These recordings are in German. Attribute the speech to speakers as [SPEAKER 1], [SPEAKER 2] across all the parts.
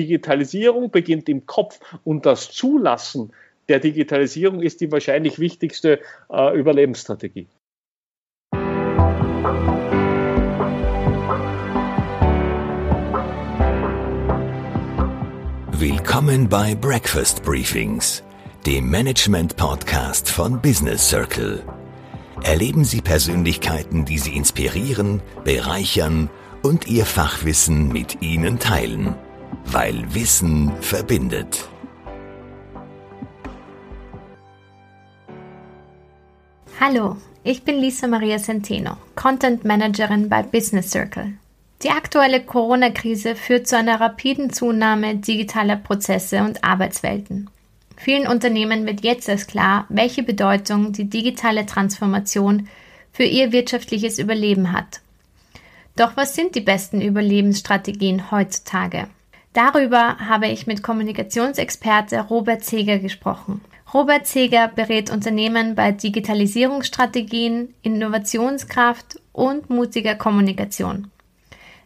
[SPEAKER 1] Digitalisierung beginnt im Kopf und das Zulassen der Digitalisierung ist die wahrscheinlich wichtigste äh, Überlebensstrategie.
[SPEAKER 2] Willkommen bei Breakfast Briefings, dem Management-Podcast von Business Circle. Erleben Sie Persönlichkeiten, die Sie inspirieren, bereichern und Ihr Fachwissen mit Ihnen teilen, weil Wissen verbindet.
[SPEAKER 3] Hallo, ich bin Lisa Maria Centeno, Content Managerin bei Business Circle. Die aktuelle Corona-Krise führt zu einer rapiden Zunahme digitaler Prozesse und Arbeitswelten. Vielen Unternehmen wird jetzt erst klar, welche Bedeutung die digitale Transformation für ihr wirtschaftliches Überleben hat. Doch was sind die besten Überlebensstrategien heutzutage? Darüber habe ich mit Kommunikationsexperte Robert Seger gesprochen. Robert Seger berät Unternehmen bei Digitalisierungsstrategien, Innovationskraft und mutiger Kommunikation.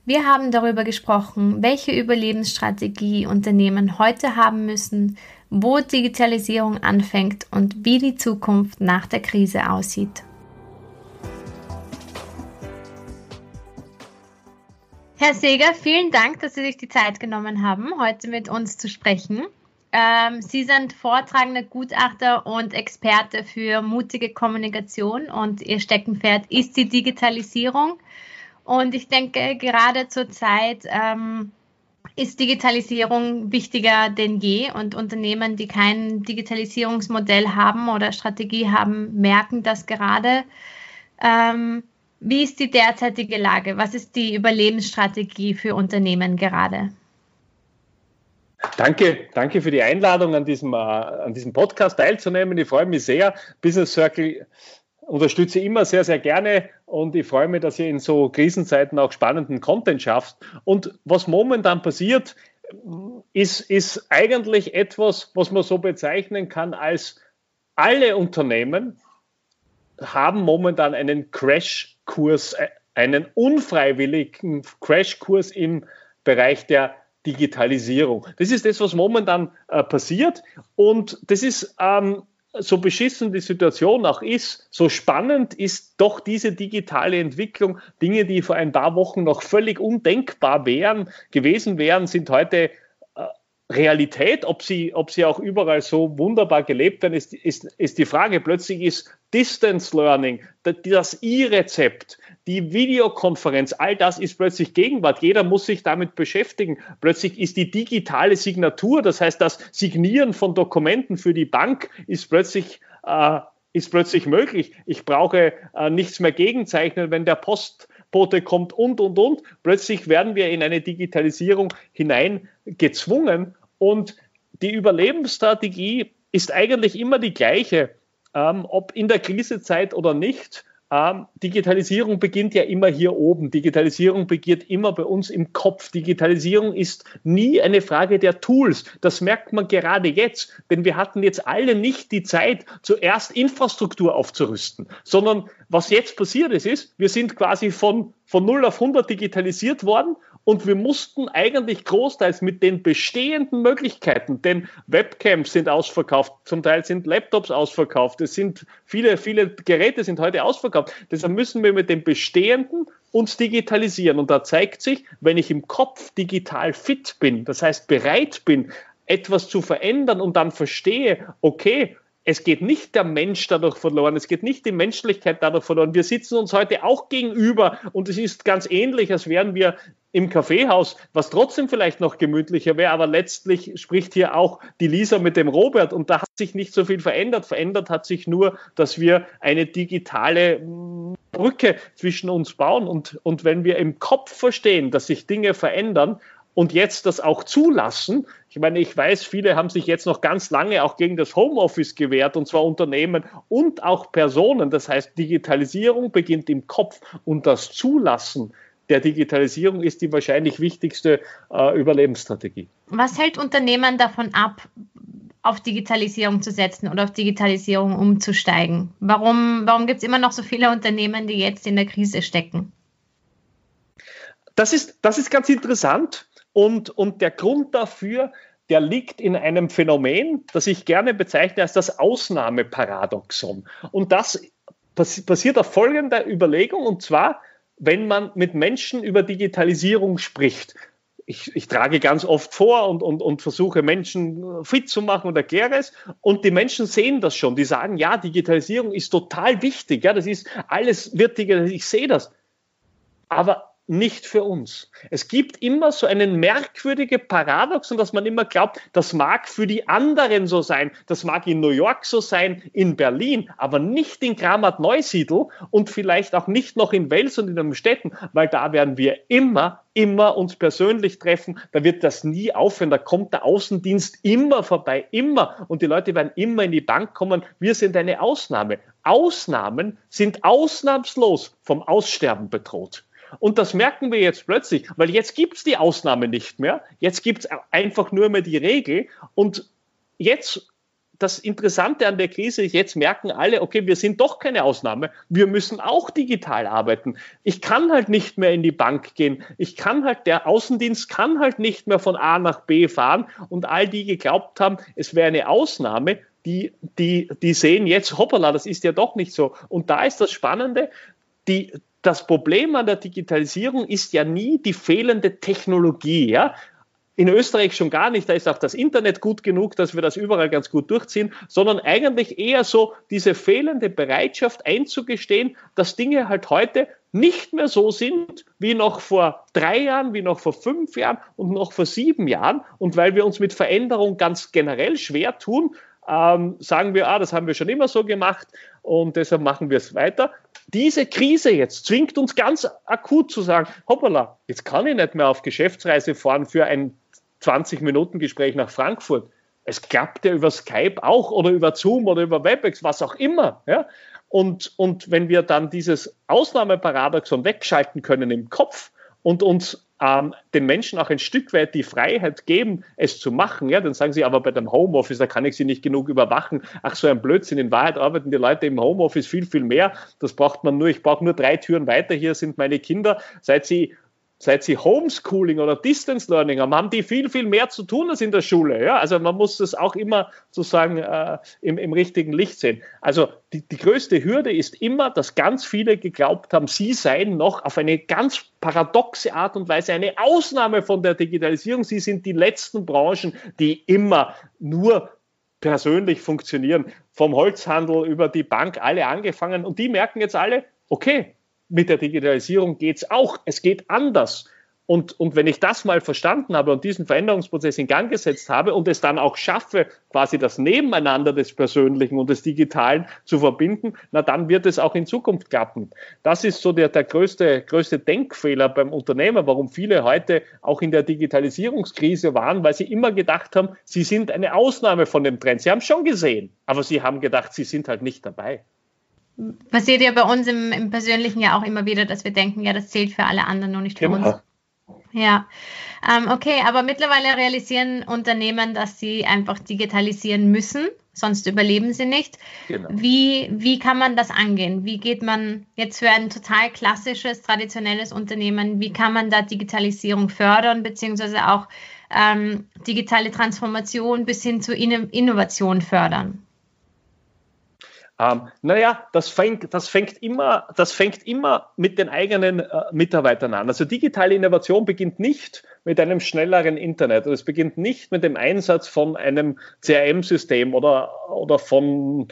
[SPEAKER 3] Wir haben darüber gesprochen, welche Überlebensstrategie Unternehmen heute haben müssen, wo Digitalisierung anfängt und wie die Zukunft nach der Krise aussieht. Herr Seger, vielen Dank, dass Sie sich die Zeit genommen haben, heute mit uns zu sprechen. Ähm, Sie sind vortragender Gutachter und Experte für mutige Kommunikation und Ihr Steckenpferd ist die Digitalisierung. Und ich denke, gerade zur Zeit ähm, ist Digitalisierung wichtiger denn je. Und Unternehmen, die kein Digitalisierungsmodell haben oder Strategie haben, merken das gerade. Ähm, wie ist die derzeitige Lage? Was ist die Überlebensstrategie für Unternehmen gerade?
[SPEAKER 1] Danke, danke für die Einladung, an diesem, äh, an diesem Podcast teilzunehmen. Ich freue mich sehr. Business Circle unterstütze immer sehr, sehr gerne und ich freue mich, dass ihr in so Krisenzeiten auch spannenden Content schafft. Und was momentan passiert, ist, ist eigentlich etwas, was man so bezeichnen kann als alle Unternehmen haben momentan einen Crashkurs, äh, einen unfreiwilligen Crashkurs im Bereich der Digitalisierung. Das ist das, was momentan äh, passiert und das ist ähm, so beschissen die Situation auch ist, so spannend ist doch diese digitale Entwicklung. Dinge, die vor ein paar Wochen noch völlig undenkbar wären, gewesen wären, sind heute Realität. Ob sie, ob sie auch überall so wunderbar gelebt werden, ist, ist, ist die Frage. Plötzlich ist Distance Learning, das E-Rezept, die Videokonferenz, all das ist plötzlich Gegenwart. Jeder muss sich damit beschäftigen. Plötzlich ist die digitale Signatur, das heißt, das Signieren von Dokumenten für die Bank ist plötzlich äh, ist plötzlich möglich. Ich brauche äh, nichts mehr gegenzeichnen, wenn der Postbote kommt und, und, und. Plötzlich werden wir in eine Digitalisierung hineingezwungen und die Überlebensstrategie ist eigentlich immer die gleiche ähm, ob in der Krisezeit oder nicht. Ähm, Digitalisierung beginnt ja immer hier oben. Digitalisierung beginnt immer bei uns im Kopf. Digitalisierung ist nie eine Frage der Tools. Das merkt man gerade jetzt, denn wir hatten jetzt alle nicht die Zeit, zuerst Infrastruktur aufzurüsten, sondern was jetzt passiert ist, ist, wir sind quasi von, von 0 auf 100 digitalisiert worden und wir mussten eigentlich großteils mit den bestehenden Möglichkeiten, denn Webcams sind ausverkauft, zum Teil sind Laptops ausverkauft, es sind viele, viele Geräte sind heute ausverkauft. Deshalb müssen wir mit dem Bestehenden uns digitalisieren. Und da zeigt sich, wenn ich im Kopf digital fit bin, das heißt bereit bin, etwas zu verändern und dann verstehe, okay, es geht nicht der Mensch dadurch verloren, es geht nicht die Menschlichkeit dadurch verloren. Wir sitzen uns heute auch gegenüber und es ist ganz ähnlich, als wären wir im Kaffeehaus, was trotzdem vielleicht noch gemütlicher wäre, aber letztlich spricht hier auch die Lisa mit dem Robert und da hat sich nicht so viel verändert. Verändert hat sich nur, dass wir eine digitale mm, Brücke zwischen uns bauen und, und wenn wir im Kopf verstehen, dass sich Dinge verändern, und jetzt das auch zulassen. Ich meine, ich weiß, viele haben sich jetzt noch ganz lange auch gegen das Homeoffice gewehrt, und zwar Unternehmen und auch Personen. Das heißt, Digitalisierung beginnt im Kopf und das Zulassen der Digitalisierung ist die wahrscheinlich wichtigste äh, Überlebensstrategie.
[SPEAKER 3] Was hält Unternehmen davon ab, auf Digitalisierung zu setzen oder auf Digitalisierung umzusteigen? Warum, warum gibt es immer noch so viele Unternehmen, die jetzt in der Krise stecken?
[SPEAKER 1] Das ist, das ist ganz interessant. Und, und der Grund dafür, der liegt in einem Phänomen, das ich gerne bezeichne als das Ausnahmeparadoxon. Und das passiert auf folgender Überlegung, und zwar, wenn man mit Menschen über Digitalisierung spricht. Ich, ich, trage ganz oft vor und, und, und versuche Menschen fit zu machen und erkläre es. Und die Menschen sehen das schon. Die sagen, ja, Digitalisierung ist total wichtig. Ja, das ist alles wird digitalisiert. Ich sehe das. Aber nicht für uns. Es gibt immer so einen merkwürdigen Paradoxon, dass man immer glaubt, das mag für die anderen so sein, das mag in New York so sein, in Berlin, aber nicht in Kramat Neusiedl und vielleicht auch nicht noch in Wels und in den Städten, weil da werden wir immer, immer uns persönlich treffen, da wird das nie aufhören, da kommt der Außendienst immer vorbei, immer und die Leute werden immer in die Bank kommen, wir sind eine Ausnahme. Ausnahmen sind ausnahmslos vom Aussterben bedroht. Und das merken wir jetzt plötzlich, weil jetzt gibt es die Ausnahme nicht mehr. Jetzt gibt es einfach nur mehr die Regel. Und jetzt, das Interessante an der Krise ist, jetzt merken alle, okay, wir sind doch keine Ausnahme. Wir müssen auch digital arbeiten. Ich kann halt nicht mehr in die Bank gehen. Ich kann halt, der Außendienst kann halt nicht mehr von A nach B fahren. Und all die geglaubt haben, es wäre eine Ausnahme, die, die, die sehen jetzt, hoppala, das ist ja doch nicht so. Und da ist das Spannende, die, das Problem an der Digitalisierung ist ja nie die fehlende Technologie. Ja? In Österreich schon gar nicht, da ist auch das Internet gut genug, dass wir das überall ganz gut durchziehen, sondern eigentlich eher so diese fehlende Bereitschaft einzugestehen, dass Dinge halt heute nicht mehr so sind wie noch vor drei Jahren, wie noch vor fünf Jahren und noch vor sieben Jahren. Und weil wir uns mit Veränderung ganz generell schwer tun, ähm, sagen wir, ah, das haben wir schon immer so gemacht und deshalb machen wir es weiter. Diese Krise jetzt zwingt uns ganz akut zu sagen, hoppala, jetzt kann ich nicht mehr auf Geschäftsreise fahren für ein 20-Minuten-Gespräch nach Frankfurt. Es klappt ja über Skype auch oder über Zoom oder über WebEx, was auch immer. Ja? Und, und wenn wir dann dieses Ausnahmeparadoxon wegschalten können im Kopf und uns ähm, den Menschen auch ein Stück weit die Freiheit geben, es zu machen. Ja, dann sagen sie aber bei dem Homeoffice, da kann ich sie nicht genug überwachen. Ach, so ein Blödsinn. In Wahrheit arbeiten die Leute im Homeoffice viel, viel mehr. Das braucht man nur. Ich brauche nur drei Türen weiter. Hier sind meine Kinder. Seit sie seit sie Homeschooling oder Distance Learning haben, haben die viel, viel mehr zu tun als in der Schule. Ja? Also man muss das auch immer sozusagen äh, im, im richtigen Licht sehen. Also die, die größte Hürde ist immer, dass ganz viele geglaubt haben, sie seien noch auf eine ganz paradoxe Art und Weise eine Ausnahme von der Digitalisierung. Sie sind die letzten Branchen, die immer nur persönlich funktionieren. Vom Holzhandel über die Bank, alle angefangen. Und die merken jetzt alle, okay, mit der Digitalisierung geht es auch. Es geht anders. Und, und wenn ich das mal verstanden habe und diesen Veränderungsprozess in Gang gesetzt habe und es dann auch schaffe, quasi das Nebeneinander des Persönlichen und des Digitalen zu verbinden, na dann wird es auch in Zukunft klappen. Das ist so der, der größte, größte Denkfehler beim Unternehmer, warum viele heute auch in der Digitalisierungskrise waren, weil sie immer gedacht haben, sie sind eine Ausnahme von dem Trend. Sie haben es schon gesehen, aber sie haben gedacht, sie sind halt nicht dabei
[SPEAKER 3] passiert ja bei uns im, im, Persönlichen ja auch immer wieder, dass wir denken, ja, das zählt für alle anderen und nicht für genau. uns. Ja, ähm, okay, aber mittlerweile realisieren Unternehmen, dass sie einfach digitalisieren müssen, sonst überleben sie nicht. Genau. Wie, wie kann man das angehen? Wie geht man jetzt für ein total klassisches, traditionelles Unternehmen, wie kann man da Digitalisierung fördern, beziehungsweise auch ähm, digitale Transformation bis hin zur Innovation fördern?
[SPEAKER 1] Ähm, naja, das fängt, das, fängt immer, das fängt immer mit den eigenen äh, Mitarbeitern an. Also digitale Innovation beginnt nicht mit einem schnelleren Internet. Es beginnt nicht mit dem Einsatz von einem CRM-System oder, oder von,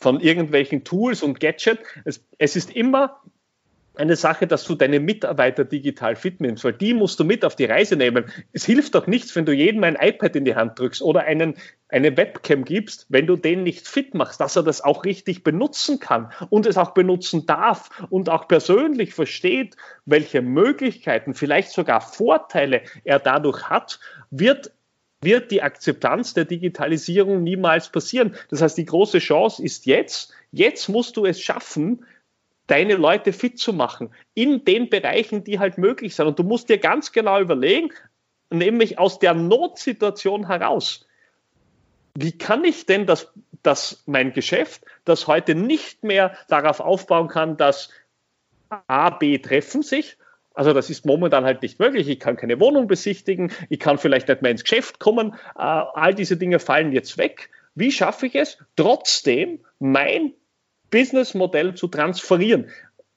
[SPEAKER 1] von irgendwelchen Tools und Gadgets. Es, es ist immer eine Sache, dass du deine Mitarbeiter digital fit nimmst, weil die musst du mit auf die Reise nehmen. Es hilft doch nichts, wenn du jedem ein iPad in die Hand drückst oder einen, eine Webcam gibst, wenn du den nicht fit machst, dass er das auch richtig benutzen kann und es auch benutzen darf und auch persönlich versteht, welche Möglichkeiten, vielleicht sogar Vorteile er dadurch hat, wird wird die Akzeptanz der Digitalisierung niemals passieren. Das heißt, die große Chance ist jetzt, jetzt musst du es schaffen, deine Leute fit zu machen in den Bereichen, die halt möglich sind. Und du musst dir ganz genau überlegen, nämlich aus der Notsituation heraus, wie kann ich denn das, das mein Geschäft, das heute nicht mehr darauf aufbauen kann, dass A, B treffen sich Also das ist momentan halt nicht möglich. Ich kann keine Wohnung besichtigen, ich kann vielleicht nicht mehr ins Geschäft kommen. Äh, all diese Dinge fallen jetzt weg. Wie schaffe ich es, trotzdem mein Businessmodell zu transferieren?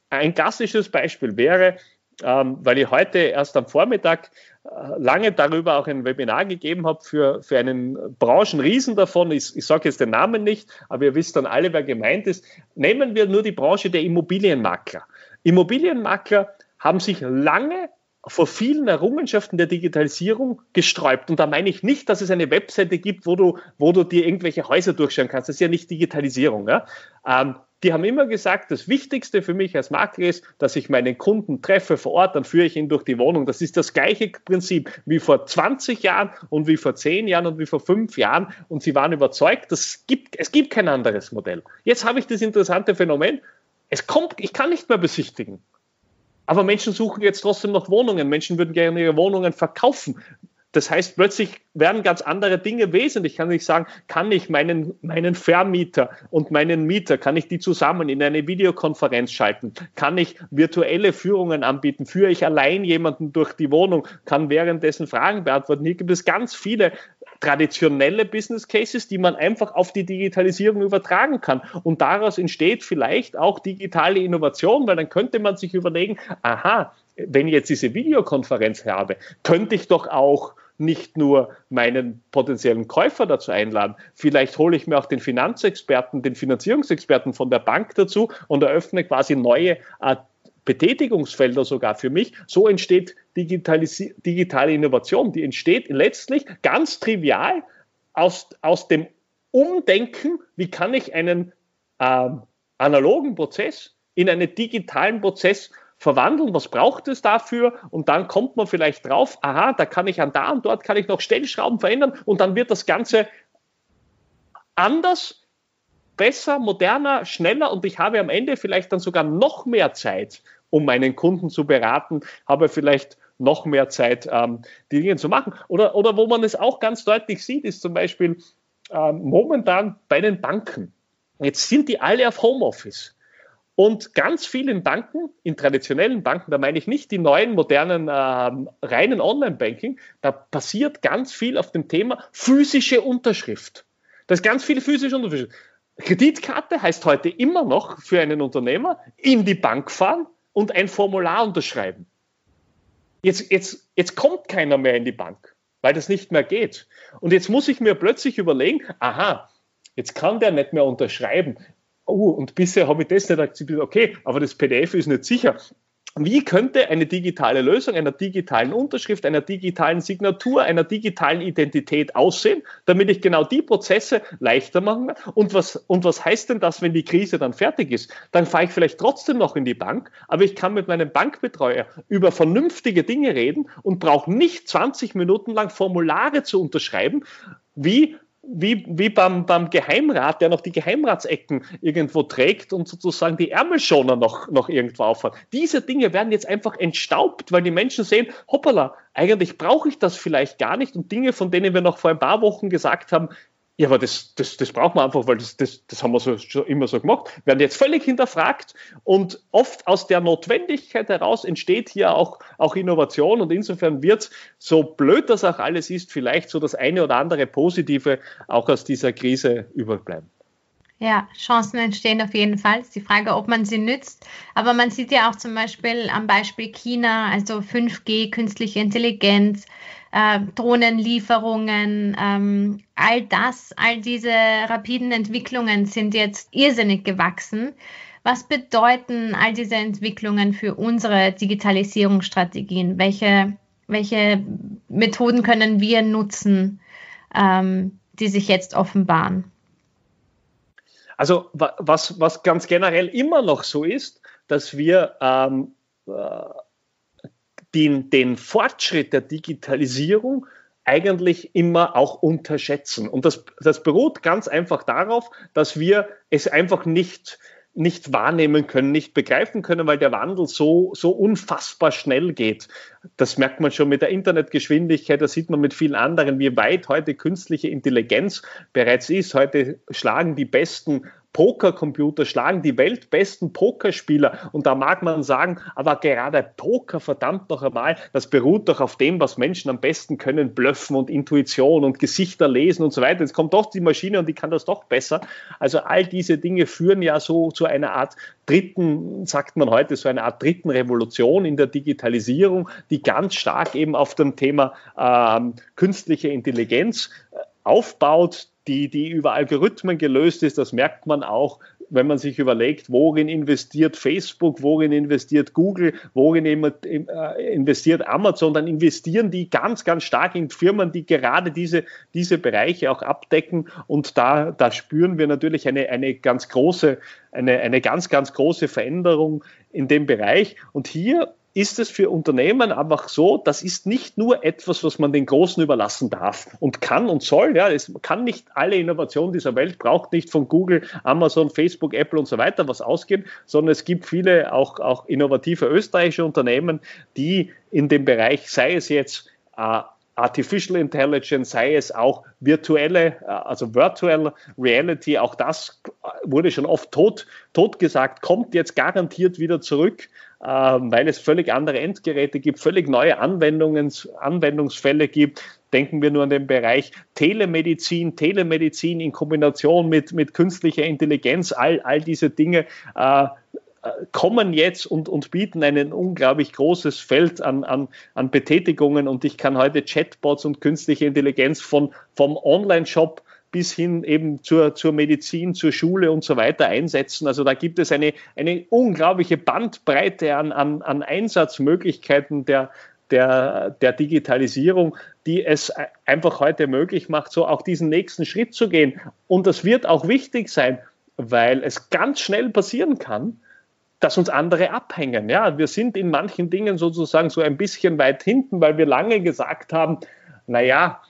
[SPEAKER 1] Ein klassisches Beispiel wäre, ähm, weil ich heute erst am Vormittag äh, lange darüber auch ein Webinar gegeben habe für, für einen Branchenriesen davon. Ich, ich sage jetzt den Namen nicht, aber ihr wisst dann alle, wer gemeint ist. Nehmen wir nur die Branche der Immobilienmakler. Immobilienmakler haben sich lange vor vielen Errungenschaften der Digitalisierung gesträubt. Und da meine ich nicht, dass es eine Webseite gibt, wo du, wo du dir irgendwelche Häuser durchschauen kannst. Das ist ja nicht Digitalisierung. Ja? Ähm, die haben immer gesagt, das Wichtigste für mich als Makler ist, dass ich meinen Kunden treffe vor Ort, dann führe ich ihn durch die Wohnung. Das ist das gleiche Prinzip wie vor 20 Jahren und wie vor 10 Jahren und wie vor 5 Jahren. Und sie waren überzeugt, das gibt, es gibt kein anderes Modell. Jetzt habe ich das interessante Phänomen, es kommt, ich kann nicht mehr besichtigen. Aber Menschen suchen jetzt trotzdem noch Wohnungen. Menschen würden gerne ihre Wohnungen verkaufen. Das heißt, plötzlich werden ganz andere Dinge wesentlich. Ich kann nicht sagen, kann ich meinen, meinen Vermieter und meinen Mieter, kann ich die zusammen in eine Videokonferenz schalten? Kann ich virtuelle Führungen anbieten? Führe ich allein jemanden durch die Wohnung? Kann währenddessen Fragen beantworten? Hier gibt es ganz viele traditionelle Business Cases, die man einfach auf die Digitalisierung übertragen kann. Und daraus entsteht vielleicht auch digitale Innovation, weil dann könnte man sich überlegen, aha, wenn ich jetzt diese Videokonferenz habe, könnte ich doch auch nicht nur meinen potenziellen Käufer dazu einladen. Vielleicht hole ich mir auch den Finanzexperten, den Finanzierungsexperten von der Bank dazu und eröffne quasi neue äh, Betätigungsfelder sogar für mich. So entsteht digitale Innovation. Die entsteht letztlich ganz trivial aus, aus dem Umdenken, wie kann ich einen äh, analogen Prozess in einen digitalen Prozess verwandeln, was braucht es dafür und dann kommt man vielleicht drauf, aha, da kann ich an da und dort kann ich noch Stellschrauben verändern und dann wird das Ganze anders, besser, moderner, schneller und ich habe am Ende vielleicht dann sogar noch mehr Zeit, um meinen Kunden zu beraten, habe vielleicht noch mehr Zeit, ähm, die Dinge zu machen. Oder, oder wo man es auch ganz deutlich sieht, ist zum Beispiel ähm, momentan bei den Banken. Jetzt sind die alle auf Homeoffice. Und ganz vielen Banken, in traditionellen Banken, da meine ich nicht die neuen, modernen, ähm, reinen Online-Banking, da passiert ganz viel auf dem Thema physische Unterschrift. Da ist ganz viel physische Unterschrift. Kreditkarte heißt heute immer noch für einen Unternehmer in die Bank fahren, und ein Formular unterschreiben. Jetzt, jetzt, jetzt kommt keiner mehr in die Bank, weil das nicht mehr geht. Und jetzt muss ich mir plötzlich überlegen, aha, jetzt kann der nicht mehr unterschreiben. Oh, und bisher habe ich das nicht akzeptiert. Okay, aber das PDF ist nicht sicher. Wie könnte eine digitale Lösung einer digitalen Unterschrift, einer digitalen Signatur, einer digitalen Identität aussehen, damit ich genau die Prozesse leichter machen kann? Und was, und was heißt denn das, wenn die Krise dann fertig ist? Dann fahre ich vielleicht trotzdem noch in die Bank, aber ich kann mit meinem Bankbetreuer über vernünftige Dinge reden und brauche nicht 20 Minuten lang Formulare zu unterschreiben, wie wie, wie beim, beim Geheimrat, der noch die Geheimratsecken irgendwo trägt und sozusagen die Ärmelschoner noch, noch irgendwo aufhat. Diese Dinge werden jetzt einfach entstaubt, weil die Menschen sehen, hoppala, eigentlich brauche ich das vielleicht gar nicht und Dinge, von denen wir noch vor ein paar Wochen gesagt haben, ja, aber das, das, das braucht man einfach, weil das, das, das haben wir so, schon immer so gemacht, werden jetzt völlig hinterfragt und oft aus der Notwendigkeit heraus entsteht hier auch, auch Innovation und insofern wird, so blöd das auch alles ist, vielleicht so das eine oder andere Positive auch aus dieser Krise überbleiben.
[SPEAKER 3] Ja, Chancen entstehen auf jeden Fall. Ist die Frage, ob man sie nützt. Aber man sieht ja auch zum Beispiel am Beispiel China, also 5G, künstliche Intelligenz, äh, Drohnenlieferungen, ähm, all das, all diese rapiden Entwicklungen sind jetzt irrsinnig gewachsen. Was bedeuten all diese Entwicklungen für unsere Digitalisierungsstrategien? Welche, welche Methoden können wir nutzen, ähm, die sich jetzt offenbaren?
[SPEAKER 1] Also was, was ganz generell immer noch so ist, dass wir ähm, äh, den, den Fortschritt der Digitalisierung eigentlich immer auch unterschätzen. Und das, das beruht ganz einfach darauf, dass wir es einfach nicht, nicht wahrnehmen können, nicht begreifen können, weil der Wandel so, so unfassbar schnell geht. Das merkt man schon mit der Internetgeschwindigkeit, das sieht man mit vielen anderen, wie weit heute künstliche Intelligenz bereits ist. Heute schlagen die besten Pokercomputer schlagen die weltbesten Pokerspieler. Und da mag man sagen, aber gerade Poker, verdammt noch einmal, das beruht doch auf dem, was Menschen am besten können, Blöffen und Intuition und Gesichter lesen und so weiter. Jetzt kommt doch die Maschine und die kann das doch besser. Also all diese Dinge führen ja so zu einer Art dritten, sagt man heute, so einer Art dritten Revolution in der Digitalisierung, die ganz stark eben auf dem Thema ähm, künstliche Intelligenz aufbaut, die, die über Algorithmen gelöst ist. Das merkt man auch, wenn man sich überlegt, worin investiert Facebook, worin investiert Google, worin äh, investiert Amazon, dann investieren die ganz, ganz stark in Firmen, die gerade diese, diese Bereiche auch abdecken. Und da, da spüren wir natürlich eine, eine ganz große, eine, eine ganz, ganz große Veränderung in dem Bereich. Und hier ist es für Unternehmen einfach so, das ist nicht nur etwas, was man den Großen überlassen darf und kann und soll. Ja, es kann nicht alle Innovationen dieser Welt, braucht nicht von Google, Amazon, Facebook, Apple und so weiter was ausgehen, sondern es gibt viele auch, auch innovative österreichische Unternehmen, die in dem Bereich, sei es jetzt äh, Artificial Intelligence, sei es auch virtuelle, äh, also Virtual Reality, auch das wurde schon oft tot, tot gesagt, kommt jetzt garantiert wieder zurück. Ähm, weil es völlig andere Endgeräte gibt, völlig neue Anwendungs Anwendungsfälle gibt. Denken wir nur an den Bereich Telemedizin, Telemedizin in Kombination mit, mit künstlicher Intelligenz, all, all diese Dinge. Äh, kommen jetzt und, und bieten ein unglaublich großes Feld an, an, an Betätigungen und ich kann heute Chatbots und künstliche Intelligenz von, vom Online-Shop bis hin eben zur, zur Medizin, zur Schule und so weiter einsetzen. Also da gibt es eine, eine unglaubliche Bandbreite an, an, an Einsatzmöglichkeiten der, der, der Digitalisierung, die es einfach heute möglich macht, so auch diesen nächsten Schritt zu gehen. Und das wird auch wichtig sein, weil es ganz schnell passieren kann, dass uns andere abhängen. Ja, wir sind in manchen Dingen sozusagen so ein bisschen weit hinten, weil wir lange gesagt haben, naja,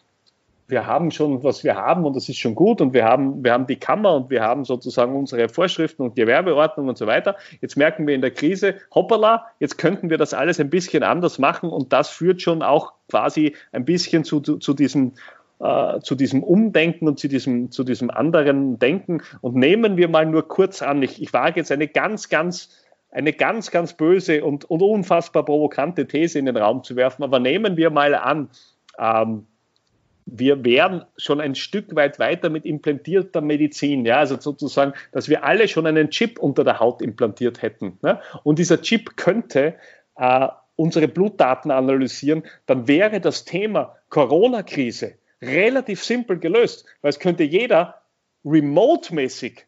[SPEAKER 1] wir haben schon, was wir haben und das ist schon gut und wir haben, wir haben die Kammer und wir haben sozusagen unsere Vorschriften und Gewerbeordnung und so weiter. Jetzt merken wir in der Krise, hoppala, jetzt könnten wir das alles ein bisschen anders machen und das führt schon auch quasi ein bisschen zu, zu, zu diesem äh, zu diesem Umdenken und zu diesem, zu diesem anderen Denken. Und nehmen wir mal nur kurz an, ich, ich wage jetzt eine ganz, ganz eine ganz, ganz böse und, und unfassbar provokante These in den Raum zu werfen, aber nehmen wir mal an, ähm, wir wären schon ein Stück weit weiter mit implantierter Medizin, ja, also sozusagen, dass wir alle schon einen Chip unter der Haut implantiert hätten. Ne? Und dieser Chip könnte äh, unsere Blutdaten analysieren, dann wäre das Thema Corona-Krise relativ simpel gelöst, weil es könnte jeder remote-mäßig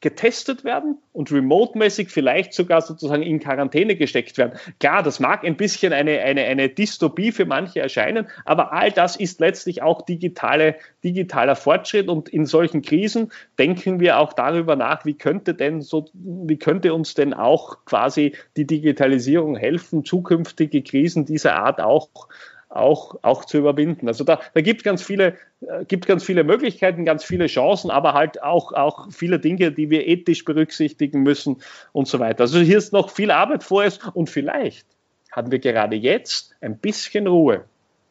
[SPEAKER 1] getestet werden und remote-mäßig vielleicht sogar sozusagen in Quarantäne gesteckt werden. Klar, das mag ein bisschen eine, eine, eine Dystopie für manche erscheinen, aber all das ist letztlich auch digitale, digitaler Fortschritt und in solchen Krisen denken wir auch darüber nach, wie könnte denn so, wie könnte uns denn auch quasi die Digitalisierung helfen, zukünftige Krisen dieser Art auch auch, auch zu überwinden. Also da, da gibt ganz viele, äh, gibt ganz viele Möglichkeiten, ganz viele Chancen, aber halt auch, auch viele Dinge, die wir ethisch berücksichtigen müssen und so weiter. Also hier ist noch viel Arbeit vor uns und vielleicht haben wir gerade jetzt ein bisschen Ruhe,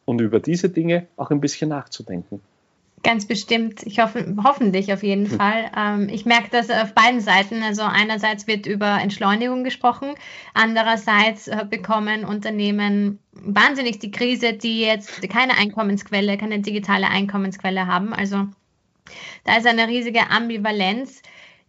[SPEAKER 1] um über diese Dinge auch ein bisschen nachzudenken.
[SPEAKER 3] Ganz bestimmt. Ich hoffe, hoffentlich auf jeden hm. Fall. Ähm, ich merke das auf beiden Seiten. Also einerseits wird über Entschleunigung gesprochen, andererseits äh, bekommen Unternehmen wahnsinnig die Krise, die jetzt keine Einkommensquelle, keine digitale Einkommensquelle haben. Also da ist eine riesige Ambivalenz.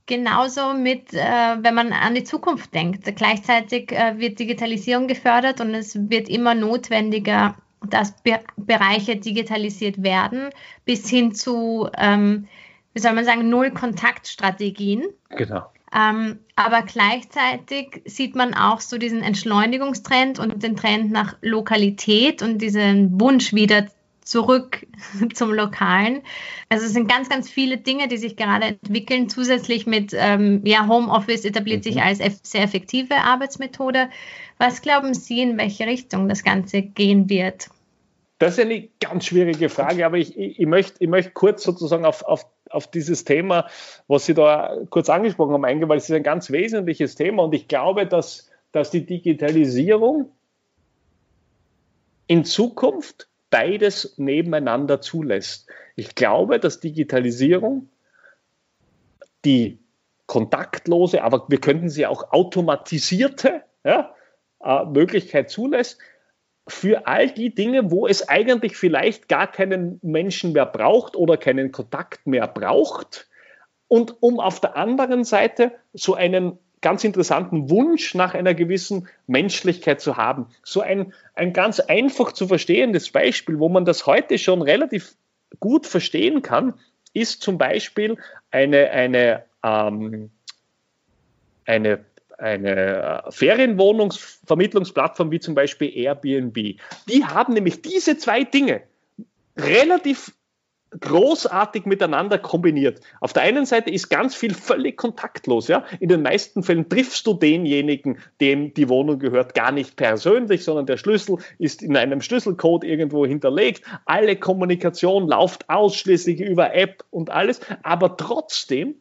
[SPEAKER 3] Genauso mit, äh, wenn man an die Zukunft denkt. Gleichzeitig äh, wird Digitalisierung gefördert und es wird immer notwendiger, dass Be Bereiche digitalisiert werden, bis hin zu, ähm, wie soll man sagen, Null-Kontakt-Strategien.
[SPEAKER 1] Genau.
[SPEAKER 3] Ähm, aber gleichzeitig sieht man auch so diesen Entschleunigungstrend und den Trend nach Lokalität und diesen Wunsch wieder zurück zum Lokalen. Also es sind ganz, ganz viele Dinge, die sich gerade entwickeln. Zusätzlich mit ähm, ja, Homeoffice etabliert mhm. sich als sehr effektive Arbeitsmethode. Was glauben Sie, in welche Richtung das Ganze gehen wird?
[SPEAKER 1] Das ist eine ganz schwierige Frage, aber ich, ich, ich möchte, ich möchte kurz sozusagen auf, auf, auf dieses Thema, was Sie da kurz angesprochen haben, eingehen, weil es ist ein ganz wesentliches Thema und ich glaube, dass, dass die Digitalisierung in Zukunft beides nebeneinander zulässt. Ich glaube, dass Digitalisierung die kontaktlose, aber wir könnten sie auch automatisierte ja, äh, Möglichkeit zulässt, für all die Dinge, wo es eigentlich vielleicht gar keinen Menschen mehr braucht oder keinen Kontakt mehr braucht. Und um auf der anderen Seite so einen ganz interessanten Wunsch nach einer gewissen Menschlichkeit zu haben. So ein, ein ganz einfach zu verstehendes Beispiel, wo man das heute schon relativ gut verstehen kann, ist zum Beispiel eine, eine, ähm, eine eine äh, Ferienwohnungsvermittlungsplattform wie zum Beispiel Airbnb. Die haben nämlich diese zwei Dinge relativ großartig miteinander kombiniert. Auf der einen Seite ist ganz viel völlig kontaktlos. Ja? In den meisten Fällen triffst du denjenigen, dem die Wohnung gehört, gar nicht persönlich, sondern der Schlüssel ist in einem Schlüsselcode irgendwo hinterlegt. Alle Kommunikation läuft ausschließlich über App und alles. Aber trotzdem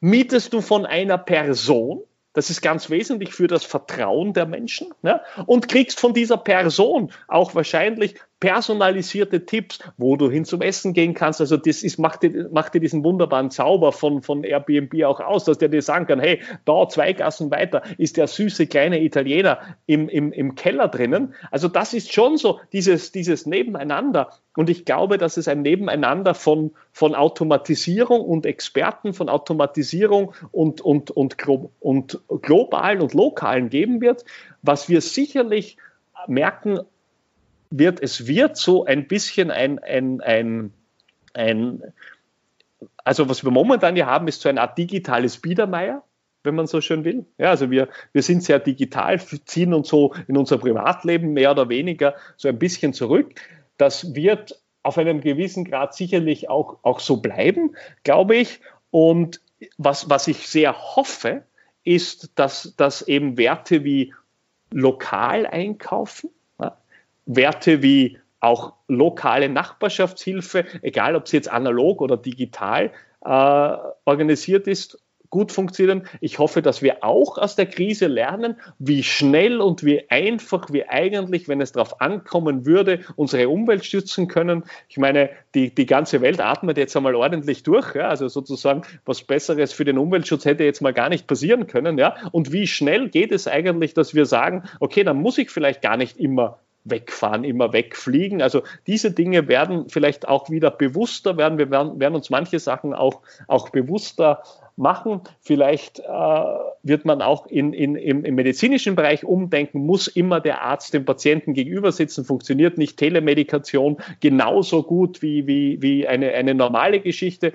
[SPEAKER 1] mietest du von einer Person, das ist ganz wesentlich für das Vertrauen der Menschen. Ne? Und kriegst von dieser Person auch wahrscheinlich personalisierte Tipps, wo du hin zum Essen gehen kannst. Also das ist, macht, dir, macht dir diesen wunderbaren Zauber von, von Airbnb auch aus, dass der dir sagen kann, hey, da zwei Gassen weiter ist der süße kleine Italiener im, im, im Keller drinnen. Also das ist schon so dieses, dieses Nebeneinander. Und ich glaube, dass es ein Nebeneinander von, von Automatisierung und Experten, von Automatisierung und, und, und, und globalen und lokalen geben wird, was wir sicherlich merken wird, es wird so ein bisschen ein, ein, ein, ein also was wir momentan hier haben, ist so eine Art digitales Biedermeier, wenn man so schön will. Ja, also wir, wir sind sehr digital, ziehen uns so in unser Privatleben mehr oder weniger so ein bisschen zurück. Das wird auf einem gewissen Grad sicherlich auch, auch so bleiben, glaube ich. Und was, was ich sehr hoffe, ist, dass, dass eben Werte wie lokal einkaufen, Werte wie auch lokale Nachbarschaftshilfe, egal ob sie jetzt analog oder digital äh, organisiert ist, gut funktionieren. Ich hoffe, dass wir auch aus der Krise lernen, wie schnell und wie einfach wir eigentlich, wenn es darauf ankommen würde, unsere Umwelt stützen können. Ich meine, die, die ganze Welt atmet jetzt einmal ordentlich durch. Ja? Also sozusagen was Besseres für den Umweltschutz hätte jetzt mal gar nicht passieren können. Ja? Und wie schnell geht es eigentlich, dass wir sagen, okay, dann muss ich vielleicht gar nicht immer wegfahren, immer wegfliegen. Also diese Dinge werden vielleicht auch wieder bewusster werden. Wir werden, werden uns manche Sachen auch, auch bewusster machen. Vielleicht äh, wird man auch in, in, im, im, medizinischen Bereich umdenken, muss immer der Arzt dem Patienten gegenüber sitzen, funktioniert nicht Telemedikation genauso gut wie, wie, wie eine, eine normale Geschichte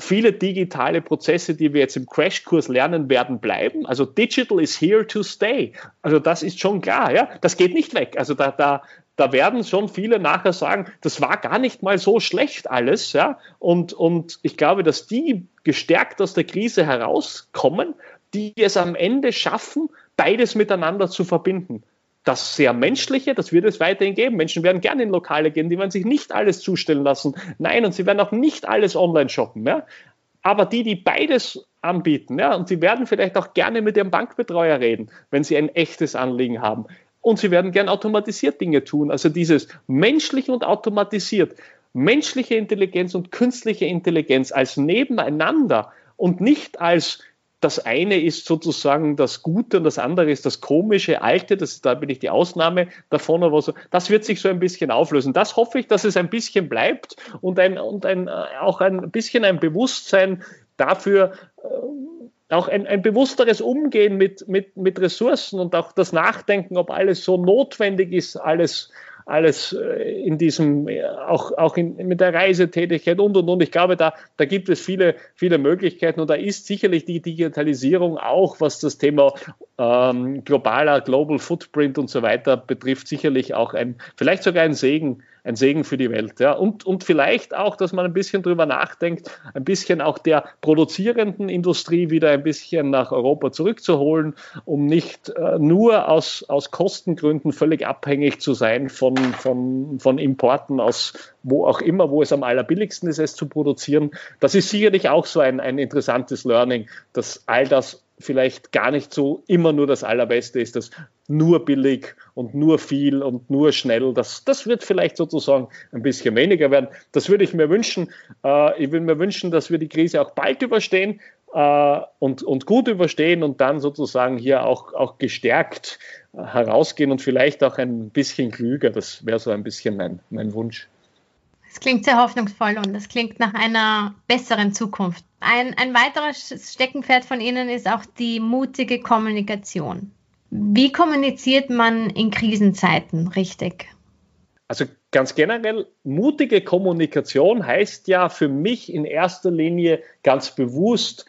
[SPEAKER 1] viele digitale Prozesse, die wir jetzt im Crashkurs lernen werden, bleiben. Also digital is here to stay. Also das ist schon klar, ja. Das geht nicht weg. Also da, da, da werden schon viele nachher sagen, das war gar nicht mal so schlecht alles, ja. Und, und ich glaube, dass die gestärkt aus der Krise herauskommen, die es am Ende schaffen, beides miteinander zu verbinden das sehr Menschliche, das wird es weiterhin geben. Menschen werden gerne in Lokale gehen, die werden sich nicht alles zustellen lassen. Nein, und sie werden auch nicht alles online shoppen. Ja? Aber die, die beides anbieten, ja, und sie werden vielleicht auch gerne mit ihrem Bankbetreuer reden, wenn sie ein echtes Anliegen haben. Und sie werden gern automatisiert Dinge tun. Also dieses menschlich und automatisiert, menschliche Intelligenz und künstliche Intelligenz als nebeneinander und nicht als das eine ist sozusagen das Gute und das andere ist das komische, alte, das, da bin ich die Ausnahme davon, aber so, das wird sich so ein bisschen auflösen. Das hoffe ich, dass es ein bisschen bleibt und, ein, und ein, äh, auch ein bisschen ein Bewusstsein dafür, äh, auch ein, ein bewussteres Umgehen mit, mit, mit Ressourcen und auch das Nachdenken, ob alles so notwendig ist, alles alles äh, in diesem, äh, auch, auch in, mit der Reisetätigkeit und und und. Ich glaube, da, da gibt es viele, viele Möglichkeiten und da ist sicherlich die Digitalisierung auch, was das Thema ähm, globaler Global Footprint und so weiter betrifft, sicherlich auch ein, vielleicht sogar ein Segen ein Segen für die Welt. Ja. Und, und vielleicht auch, dass man ein bisschen drüber nachdenkt, ein bisschen auch der produzierenden Industrie wieder ein bisschen nach Europa zurückzuholen, um nicht äh, nur aus, aus Kostengründen völlig abhängig zu sein von, von, von Importen aus wo auch immer, wo es am allerbilligsten ist, es zu produzieren. Das ist sicherlich auch so ein, ein interessantes Learning, dass all das vielleicht gar nicht so immer nur das Allerbeste ist, dass nur billig und nur viel und nur schnell. Das, das wird vielleicht sozusagen ein bisschen weniger werden. Das würde ich mir wünschen. Äh, ich würde mir wünschen, dass wir die Krise auch bald überstehen äh, und, und gut überstehen und dann sozusagen hier auch, auch gestärkt äh, herausgehen und vielleicht auch ein bisschen klüger. Das wäre so ein bisschen mein, mein Wunsch.
[SPEAKER 3] Es klingt sehr hoffnungsvoll und es klingt nach einer besseren Zukunft. Ein, ein weiteres Steckenpferd von Ihnen ist auch die mutige Kommunikation. Wie kommuniziert man in Krisenzeiten richtig?
[SPEAKER 1] Also ganz generell, mutige Kommunikation heißt ja für mich in erster Linie ganz bewusst,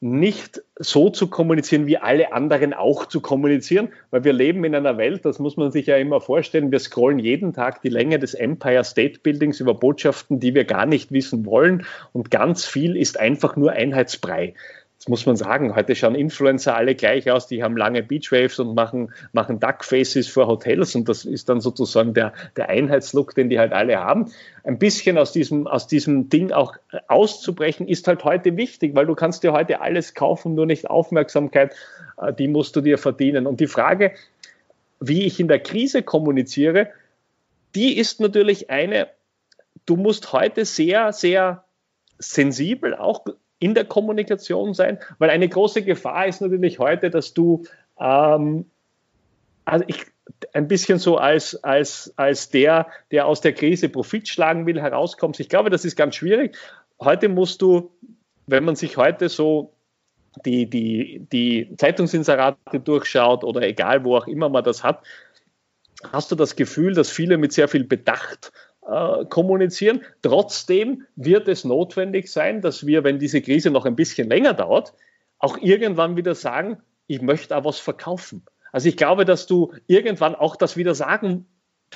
[SPEAKER 1] nicht so zu kommunizieren, wie alle anderen auch zu kommunizieren, weil wir leben in einer Welt, das muss man sich ja immer vorstellen, wir scrollen jeden Tag die Länge des Empire State Buildings über Botschaften, die wir gar nicht wissen wollen. Und ganz viel ist einfach nur Einheitsbrei das muss man sagen, heute schauen Influencer alle gleich aus, die haben lange Beachwaves und machen, machen Duckfaces vor Hotels und das ist dann sozusagen der, der Einheitslook, den die halt alle haben. Ein bisschen aus diesem, aus diesem Ding auch auszubrechen, ist halt heute wichtig, weil du kannst dir heute alles kaufen, nur nicht Aufmerksamkeit, äh, die musst du dir verdienen. Und die Frage, wie ich in der Krise kommuniziere, die ist natürlich eine, du musst heute sehr, sehr sensibel auch in der Kommunikation sein, weil eine große Gefahr ist natürlich heute, dass du ähm, also ich, ein bisschen so als, als, als der, der aus der Krise Profit schlagen will, herauskommst. Ich glaube, das ist ganz schwierig. Heute musst du, wenn man sich heute so die, die, die Zeitungsinserate durchschaut oder egal wo auch immer man das hat, hast du das Gefühl, dass viele mit sehr viel Bedacht äh, kommunizieren. Trotzdem wird es notwendig sein, dass wir, wenn diese Krise noch ein bisschen länger dauert, auch irgendwann wieder sagen, ich möchte auch was verkaufen. Also ich glaube, dass du irgendwann auch das wieder sagen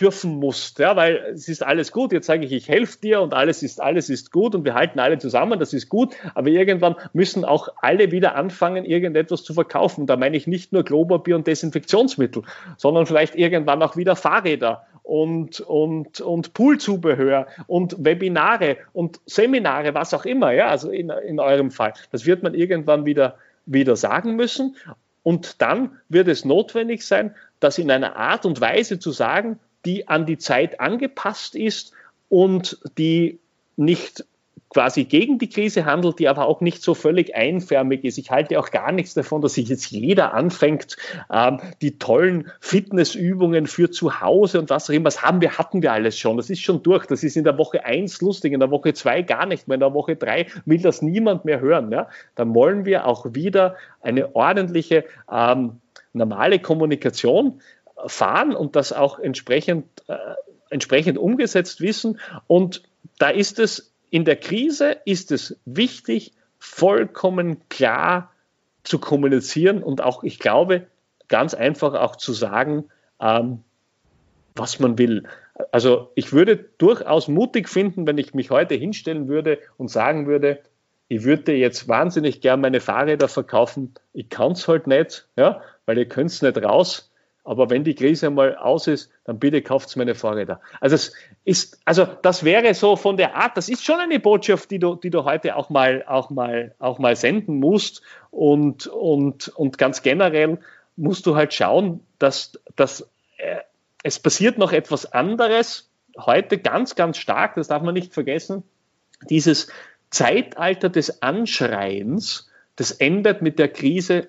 [SPEAKER 1] dürfen musst, ja, weil es ist alles gut. Jetzt sage ich, ich helfe dir und alles ist alles ist gut und wir halten alle zusammen, das ist gut. Aber irgendwann müssen auch alle wieder anfangen, irgendetwas zu verkaufen. Da meine ich nicht nur Klopapier und Desinfektionsmittel, sondern vielleicht irgendwann auch wieder Fahrräder und, und, und Poolzubehör und Webinare und Seminare, was auch immer, ja, also in, in eurem Fall. Das wird man irgendwann wieder, wieder sagen müssen. Und dann wird es notwendig sein, das in einer Art und Weise zu sagen, die an die Zeit angepasst ist und die nicht quasi gegen die Krise handelt, die aber auch nicht so völlig einförmig ist. Ich halte auch gar nichts davon, dass sich jetzt jeder anfängt, ähm, die tollen Fitnessübungen für zu Hause und was auch immer, das haben wir, hatten wir alles schon. Das ist schon durch. Das ist in der Woche eins lustig, in der Woche zwei gar nicht mehr, in der Woche drei will das niemand mehr hören. Ja? Dann wollen wir auch wieder eine ordentliche, ähm, normale Kommunikation fahren und das auch entsprechend, äh, entsprechend umgesetzt wissen. Und da ist es in der Krise ist es wichtig, vollkommen klar zu kommunizieren und auch, ich glaube, ganz einfach auch zu sagen, ähm, was man will. Also ich würde durchaus mutig finden, wenn ich mich heute hinstellen würde und sagen würde, ich würde jetzt wahnsinnig gern meine Fahrräder verkaufen, ich kann es halt nicht, ja, weil ihr könnt es nicht raus. Aber wenn die Krise mal aus ist, dann bitte kauft meine Fahrräder. Also es ist, also das wäre so von der Art, das ist schon eine Botschaft, die du, die du heute auch mal, auch mal, auch mal senden musst. Und, und, und ganz generell musst du halt schauen, dass, dass äh, es passiert noch etwas anderes. Heute ganz, ganz stark, das darf man nicht vergessen. Dieses Zeitalter des Anschreiens, das endet mit der Krise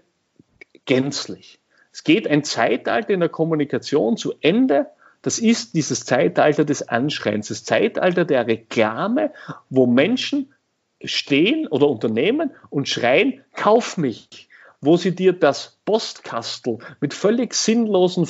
[SPEAKER 1] gänzlich. Es geht ein Zeitalter in der Kommunikation zu Ende. Das ist dieses Zeitalter des Anschreins, das Zeitalter der Reklame, wo Menschen stehen oder Unternehmen und schreien, kauf mich, wo sie dir das Postkastel mit völlig sinnlosen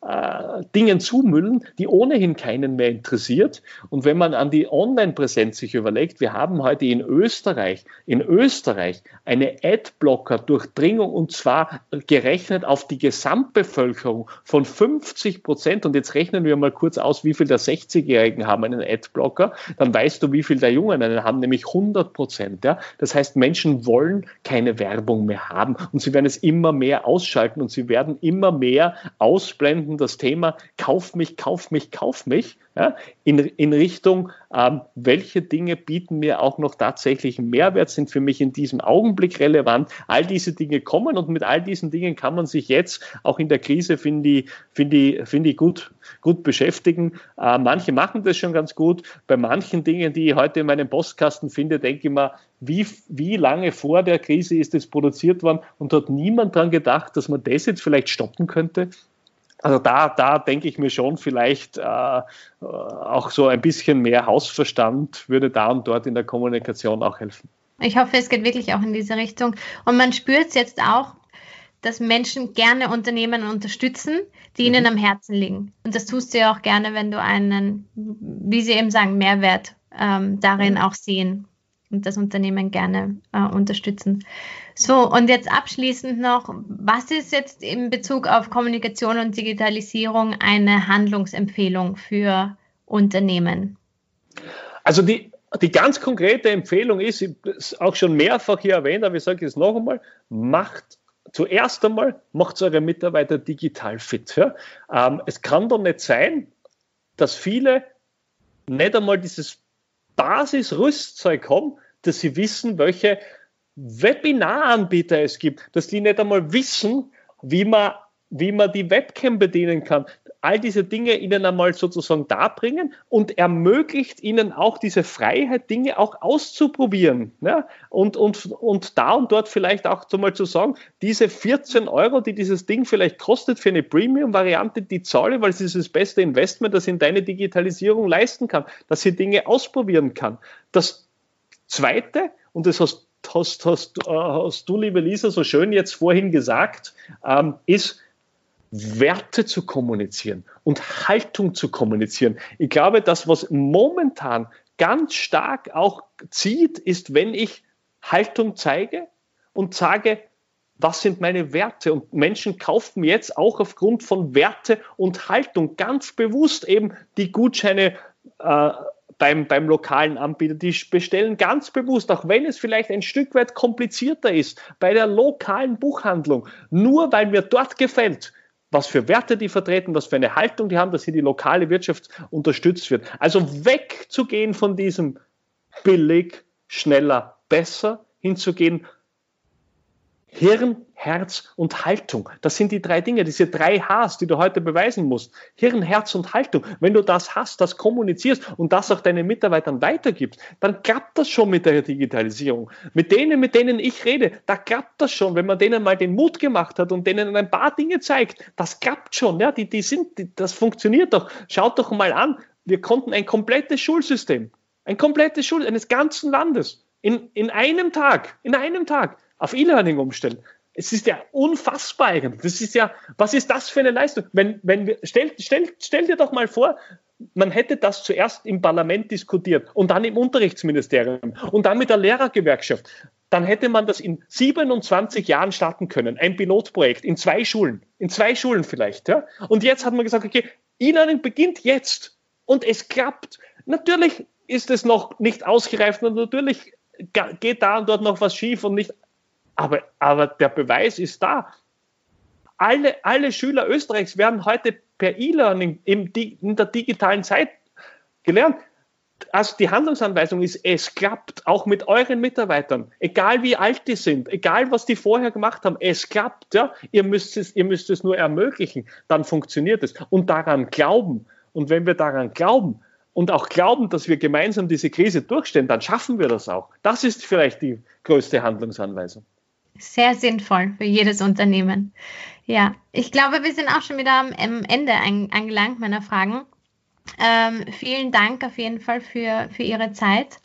[SPEAKER 1] äh, Dingen zumüllen, die ohnehin keinen mehr interessiert. Und wenn man an die Online-Präsenz sich überlegt, wir haben heute in Österreich, in Österreich eine Adblocker-Durchdringung und zwar gerechnet auf die Gesamtbevölkerung von 50 Prozent. Und jetzt rechnen wir mal kurz aus, wie viel der 60-Jährigen haben einen Adblocker. Dann weißt du, wie viel der Jungen einen haben, nämlich 100 Prozent. Ja? Das heißt, Menschen wollen keine Werbung mehr haben und sie werden es immer mehr ausschalten und sie werden immer mehr ausblenden, das Thema Kauf mich, kauf mich, kauf mich ja, in, in Richtung, ähm, welche Dinge bieten mir auch noch tatsächlich Mehrwert, sind für mich in diesem Augenblick relevant. All diese Dinge kommen und mit all diesen Dingen kann man sich jetzt auch in der Krise, finde ich, finde ich, finde ich gut, gut beschäftigen. Äh, manche machen das schon ganz gut. Bei manchen Dingen, die ich heute in meinem Postkasten finde, denke ich mir, wie, wie lange vor der Krise ist das produziert worden und hat niemand daran gedacht, dass man das jetzt vielleicht stoppen könnte? Also da, da denke ich mir schon, vielleicht äh, auch so ein bisschen mehr Hausverstand würde da und dort in der Kommunikation auch helfen.
[SPEAKER 3] Ich hoffe, es geht wirklich auch in diese Richtung. Und man spürt es jetzt auch, dass Menschen gerne Unternehmen unterstützen, die ihnen mhm. am Herzen liegen. Und das tust du ja auch gerne, wenn du einen, wie sie eben sagen, Mehrwert ähm, darin mhm. auch sehen und das Unternehmen gerne äh, unterstützen. So, und jetzt abschließend noch, was ist jetzt in Bezug auf Kommunikation und Digitalisierung eine Handlungsempfehlung für Unternehmen?
[SPEAKER 1] Also die, die ganz konkrete Empfehlung ist, ich ist auch schon mehrfach hier erwähnt, aber ich sage es noch einmal, macht zuerst einmal, macht eure Mitarbeiter digital fit. Ja? Ähm, es kann doch nicht sein, dass viele nicht einmal dieses Basisrüstzeug haben, dass sie wissen, welche Webinaranbieter es gibt, dass die nicht einmal wissen, wie man, wie man die Webcam bedienen kann. All diese Dinge ihnen einmal sozusagen darbringen und ermöglicht ihnen auch diese Freiheit, Dinge auch auszuprobieren. Ja? Und, und, und da und dort vielleicht auch mal zu sagen, diese 14 Euro, die dieses Ding vielleicht kostet für eine Premium-Variante, die zahle, weil es ist das beste Investment, das in deine Digitalisierung leisten kann, dass sie Dinge ausprobieren kann. Das Zweite, und das hast hast, hast, äh, hast du, liebe Lisa, so schön jetzt vorhin gesagt, ähm, ist, Werte zu kommunizieren und Haltung zu kommunizieren. Ich glaube, das, was momentan ganz stark auch zieht, ist, wenn ich Haltung zeige und sage, was sind meine Werte? Und Menschen kaufen jetzt auch aufgrund von Werte und Haltung ganz bewusst eben die Gutscheine äh, beim, beim lokalen Anbieter. Die bestellen ganz bewusst, auch wenn es vielleicht ein Stück weit komplizierter ist, bei der lokalen Buchhandlung, nur weil mir dort gefällt, was für Werte die vertreten, was für eine Haltung die haben, dass hier die lokale Wirtschaft unterstützt wird. Also wegzugehen von diesem billig, schneller, besser, hinzugehen, Hirn, Herz und Haltung. Das sind die drei Dinge, diese drei Hs, die du heute beweisen musst. Hirn, Herz und Haltung. Wenn du das hast, das kommunizierst und das auch deinen Mitarbeitern weitergibst, dann klappt das schon mit der Digitalisierung. Mit denen, mit denen ich rede, da klappt das schon, wenn man denen mal den Mut gemacht hat und denen ein paar Dinge zeigt. Das klappt schon. Ja, die, die sind, die, das funktioniert doch. Schaut doch mal an. Wir konnten ein komplettes Schulsystem, ein komplettes Schul eines ganzen Landes in, in einem Tag, in einem Tag auf E-Learning umstellen. Es ist ja unfassbar eigentlich. Das ist ja, was ist das für eine Leistung? Wenn, wenn wir, stell, stell, stell dir doch mal vor, man hätte das zuerst im Parlament diskutiert und dann im Unterrichtsministerium und dann mit der Lehrergewerkschaft. Dann hätte man das in 27 Jahren starten können. Ein Pilotprojekt in zwei Schulen. In zwei Schulen vielleicht. Ja? Und jetzt hat man gesagt, okay, E-Learning beginnt jetzt. Und es klappt. Natürlich ist es noch nicht ausgereift und natürlich geht da und dort noch was schief und nicht aber, aber der Beweis ist da. Alle, alle Schüler Österreichs werden heute per E-Learning in der digitalen Zeit gelernt. Also die Handlungsanweisung ist, es klappt auch mit euren Mitarbeitern, egal wie alt die sind, egal was die vorher gemacht haben, es klappt. Ja? Ihr, müsst es, ihr müsst es nur ermöglichen, dann funktioniert es. Und daran glauben. Und wenn wir daran glauben und auch glauben, dass wir gemeinsam diese Krise durchstehen, dann schaffen wir das auch. Das ist vielleicht die größte Handlungsanweisung
[SPEAKER 3] sehr sinnvoll für jedes Unternehmen. Ja, ich glaube, wir sind auch schon wieder am Ende angelangt meiner Fragen. Ähm, vielen Dank auf jeden Fall für, für Ihre Zeit.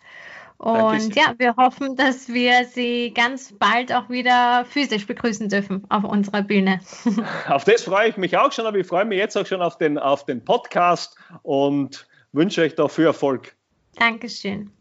[SPEAKER 3] Und ja, wir hoffen, dass wir Sie ganz bald auch wieder physisch begrüßen dürfen auf unserer Bühne.
[SPEAKER 1] Auf das freue ich mich auch schon, aber ich freue mich jetzt auch schon auf den, auf den Podcast und wünsche euch dafür Erfolg.
[SPEAKER 3] Dankeschön.